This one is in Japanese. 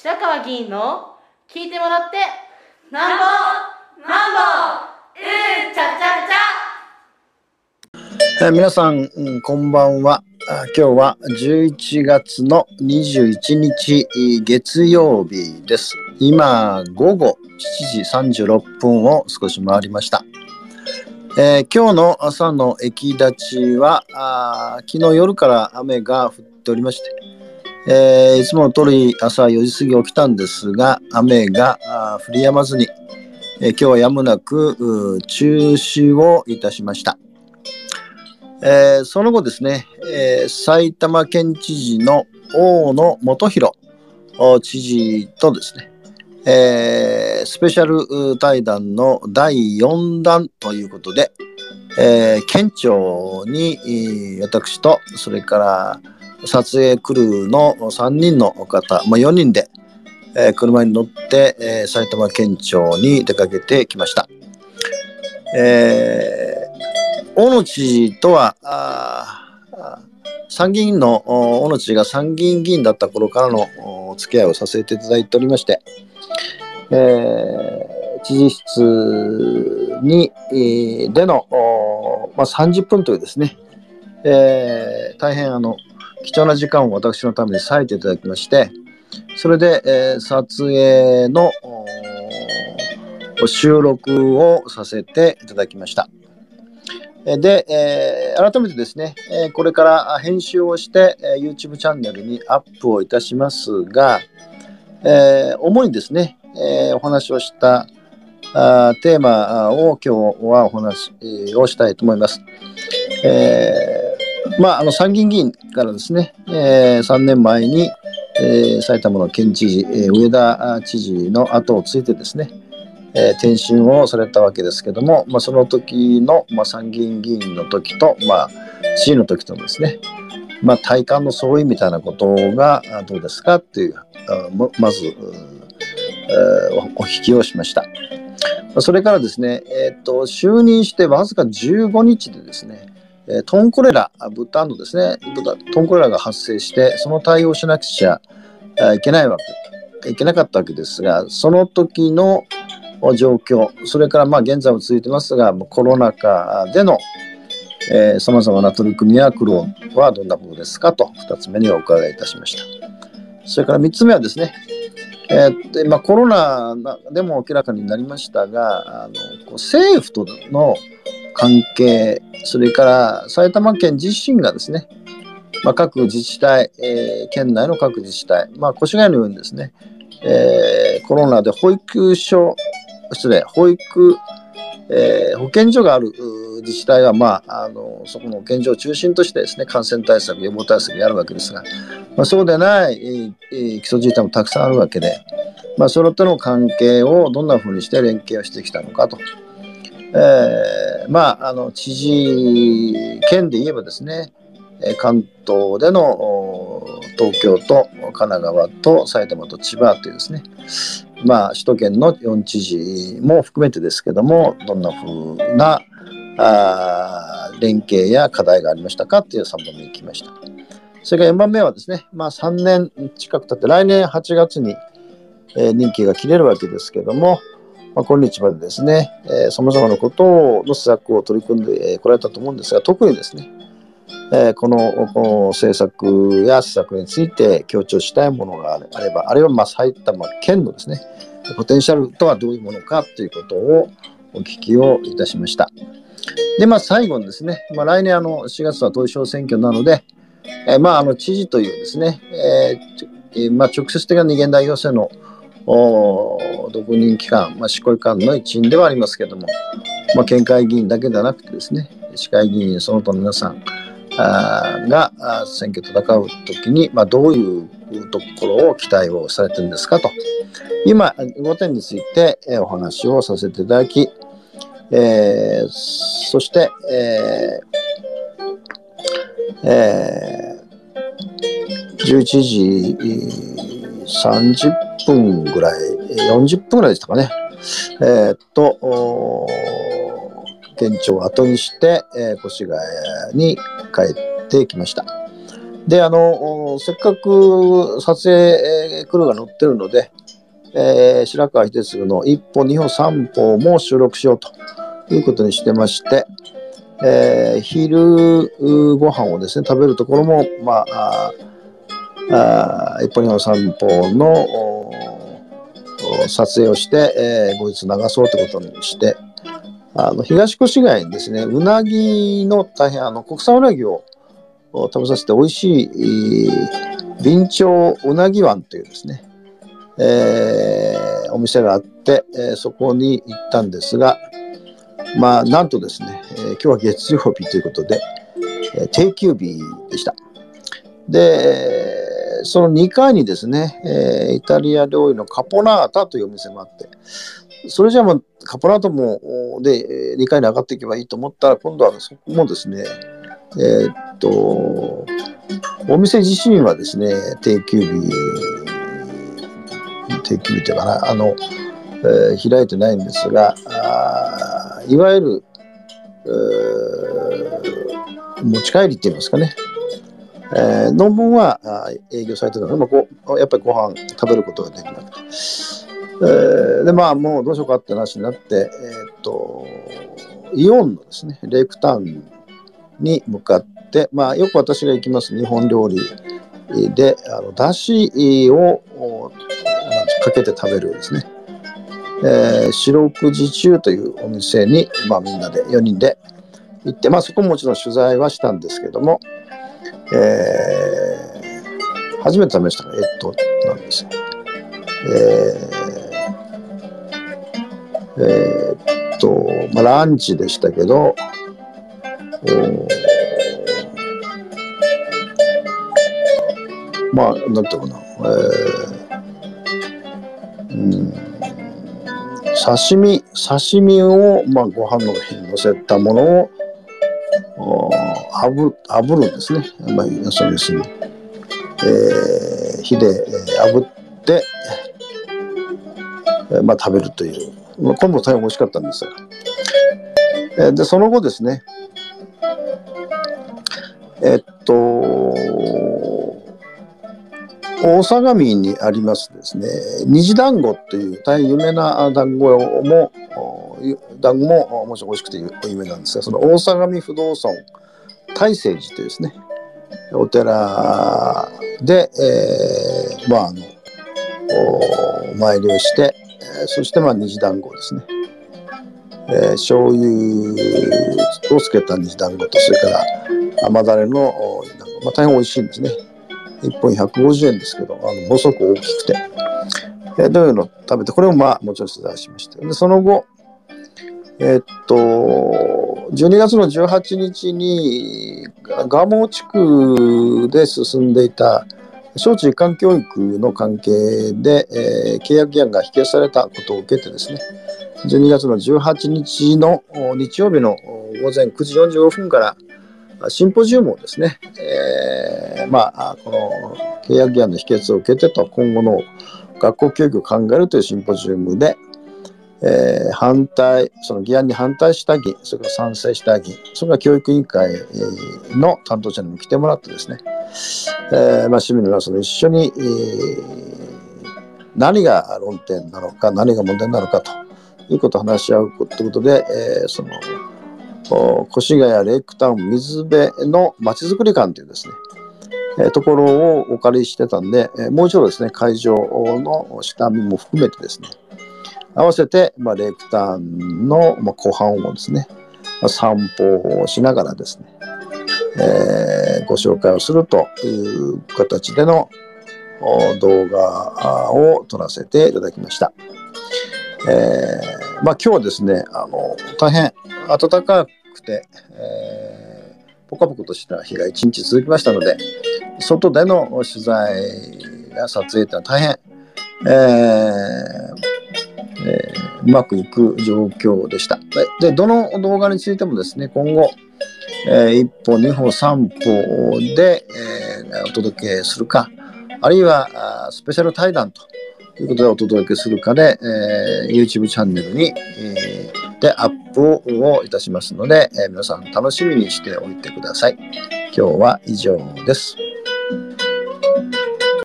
白川議員の聞いてもらってなんぼなんぼうんちゃちゃちゃ、皆さん、うん、こんばんは。今日は11月の21日月曜日です。今午後7時36分を少し回りました。えー、今日の朝の駅立ちはあ昨日夜から雨が降っておりまして、えー、いつもの通り朝4時過ぎ起きたんですが雨が降り止まずに、えー、今日はやむなく中止をいたしました、えその後ですね、え埼玉県知事の大野元弘知事とですねえー、スペシャル対談の第4弾ということで、え、県庁に私とそれから撮影クルーの3人の方、まあ、4人で、えー、車に乗って、えー、埼玉県庁に出かけてきました。えー、大野知事とは参議院の大野知事が参議院議員だった頃からのお付き合いをさせていただいておりまして、えー、知事室に、えー、での、まあ、30分というですね、えー、大変あの貴重な時間を私のために割いていただきまして、それで、えー、撮影の収録をさせていただきました。で、えー、改めてですね、えこれから編集をして、え YouTube チャンネルにアップをいたしますが、えー、主にですね、えー、お話をしたあテーマを今日はお話をしたいと思います。えー、まあ、あの参議院議員からですね、えー、3年前に、えー、埼玉の県知事、えー、上田知事の後をついてですね、えー、転身をされたわけですけども、まあ、その時の、まあ、参議院議員の時と、まあ、知事の時とですね、まあ、体感の相違みたいなことがどうですかっていう、まず、お引きをしました。それからですね、えーと、就任してわずか15日でですね、トンコレラ、豚のですね、豚トンコレラが発生して、その対応しなくちゃいけないわけ、いけなかったわけですが、その時の状況、それからまあ現在も続いてますが、コロナ禍でのさまざまな取り組みや苦労はどんなものですか？と2つ目にお伺いいたしました。それから3つ目はですね、えー、まあ、コロナでも明らかになりましたが、あの政府との関係、それから埼玉県自身がですね、まあ、各自治体、えー、県内の各自治体、まあ、越谷のようにですね、えー、コロナで保育所、失礼、保育、えー、保健所がある自治体は、まあ、あのそこの現状を中心としてですね感染対策、予防対策をやるわけですが、まあ、そうでない、えー、基礎自治体もたくさんあるわけで、まあ、それとの関係をどんなふうにして連携をしてきたのかと。えー、まあ、あの知事県で言えばですね関東での東京と神奈川と埼玉と千葉というですね、まあ、首都圏の4知事も含めてですけどもどんなふうなあ連携や課題がありましたかという3番目に来ました。それから4番目はですね、まあ、3年近く経って来年8月に、えー、任期が切れるわけですけども、まあ、今日までですね、さまざまなことの施策を取り組んでこられたと思うんですが、特にですね、えー、このこの政策や施策について強調したいものがあれば、あるいはまあ埼玉県のですね、ポテンシャルとはどういうものかということをお聞きをいたしました。で、まあ、最後にですね、まあ、来年あの4月は統一選挙なので、えー、まあ、あの知事というですね、えーまあ、直接的な二元代表制の独任機関、まあ、執行機関の一員ではありますけれども、まあ、県会議員だけではなくてですね、市会議員その他の皆さんが選挙戦う時に、まあ、どういうところを期待をされてるんですかと。今、5点についてお話をさせていただき、えー、そして、えーえー、11時30分ぐらい、40分ぐらいでしたかね。えー、っと、県庁を後にして、えー、越谷に帰ってきました。で、あの、せっかく撮影クルーが乗ってるので、えー、白川秀次の一歩、二歩、三歩も収録しようということにしてまして、えー、昼ご飯をですね、食べるところも、まあ、ああ一歩、二歩、三歩の撮影をして、えー、後日流そうということにして、あの東越谷にですね、うなぎの大変あの国産うなぎを食べさせて美味しい、備長うなぎ湾というですね、えー、お店があって、えー、そこに行ったんですが、まあ、なんとですね、えー、今日は月曜日ということで、えー、定休日でした。で、その2階にですね、えー、イタリア料理のカポナータというお店もあって、それじゃあもうカポナータもで2階に上がっていけばいいと思ったら、今度はそこもですね、えー、っと、お店自身はですね、定休日、定休日というかな、あの、えー、開いてないんですが、あいわゆる、えー、持ち帰りって言いますかね、えー、の分は営業されてたので、まあ、こやっぱりご飯食べることができなくて、えー、でまあもうどうしようかって話になって、えー、っとイオンのですねレイクタウンに向かって、まあ、よく私が行きます日本料理であのだしをかけて食べるですね、えー、四六時中というお店に、まあ、みんなで4人で行って、まあ、そこももちろん取材はしたんですけども、えー、初めて食べましたのが、えっと、なんですよ。えー、えー、っと、まあ、ランチでしたけど、おまあ、なんていうかな、えー、うん、刺身、刺身を、まあ、ご飯の上に乗せたものを、あぶ炙るんですね。まあ、そうですね。えー、火で炙って、えー、まあ、食べるという。まあ、これも大変美味しかったんですが。えー、で、その後ですね、えっと、大相模にありますですね、虹団子っていう大変有名な団子も、団子ももちろん美味しくて有名なんですが、その大相模不動尊大聖寺というですね、お寺で、えー、まあ、あの、お参りをして、えー、そしてまあ虹団子ですね。えー、醤油をつけた虹団子と、それから甘だれの団子、まあ、大変美味しいんですね。1本150円ですけど、あの、細く大きくて、えー、どういうのを食べて、これもまあ、もちろん取材しました。で、その後、えー、っと、12月の18日に蒲生地区で進んでいた小中一貫教育の関係で、えー、契約議案が否決されたことを受けてですね12月の18日の日曜日の午前9時45分からシンポジウムをですね、えー、まあ、この契約議案の否決を受けてと今後の学校教育を考えるというシンポジウムで、えー、反対、その議案に反対した議員、それから賛成した議員、それから教育委員会の担当者にも来てもらってですね、えーまあ、市民の皆さんと一緒に、えー、何が論点なのか、何が問題なのかということを話し合うということで、えー、その越谷レイクタウン水辺のまちづくり館というですね、えー、ところをお借りしてたんで、えー、もう一度ですね、会場の下見も含めてですね、合わせて、まあ、レクターンの、まあ、後半をですね、まあ、散歩をしながらですね、えー、ご紹介をするという形での動画を撮らせていただきました。えー、まあ、今日はですね、あの大変暖かくて、えー、ポカポカとした日が一日続きましたので、外での取材や撮影というのは大変、えーえー、うまくいく状況でした。で、どの動画についてもですね、今後、えー、1歩、2歩、3歩で、えー、お届けするか、あるいはスペシャル対談ということでお届けするかで、えー、YouTube チャンネルに、えー、でアップをいたしますので、えー、皆さん楽しみにしておいてください。今日は以上です。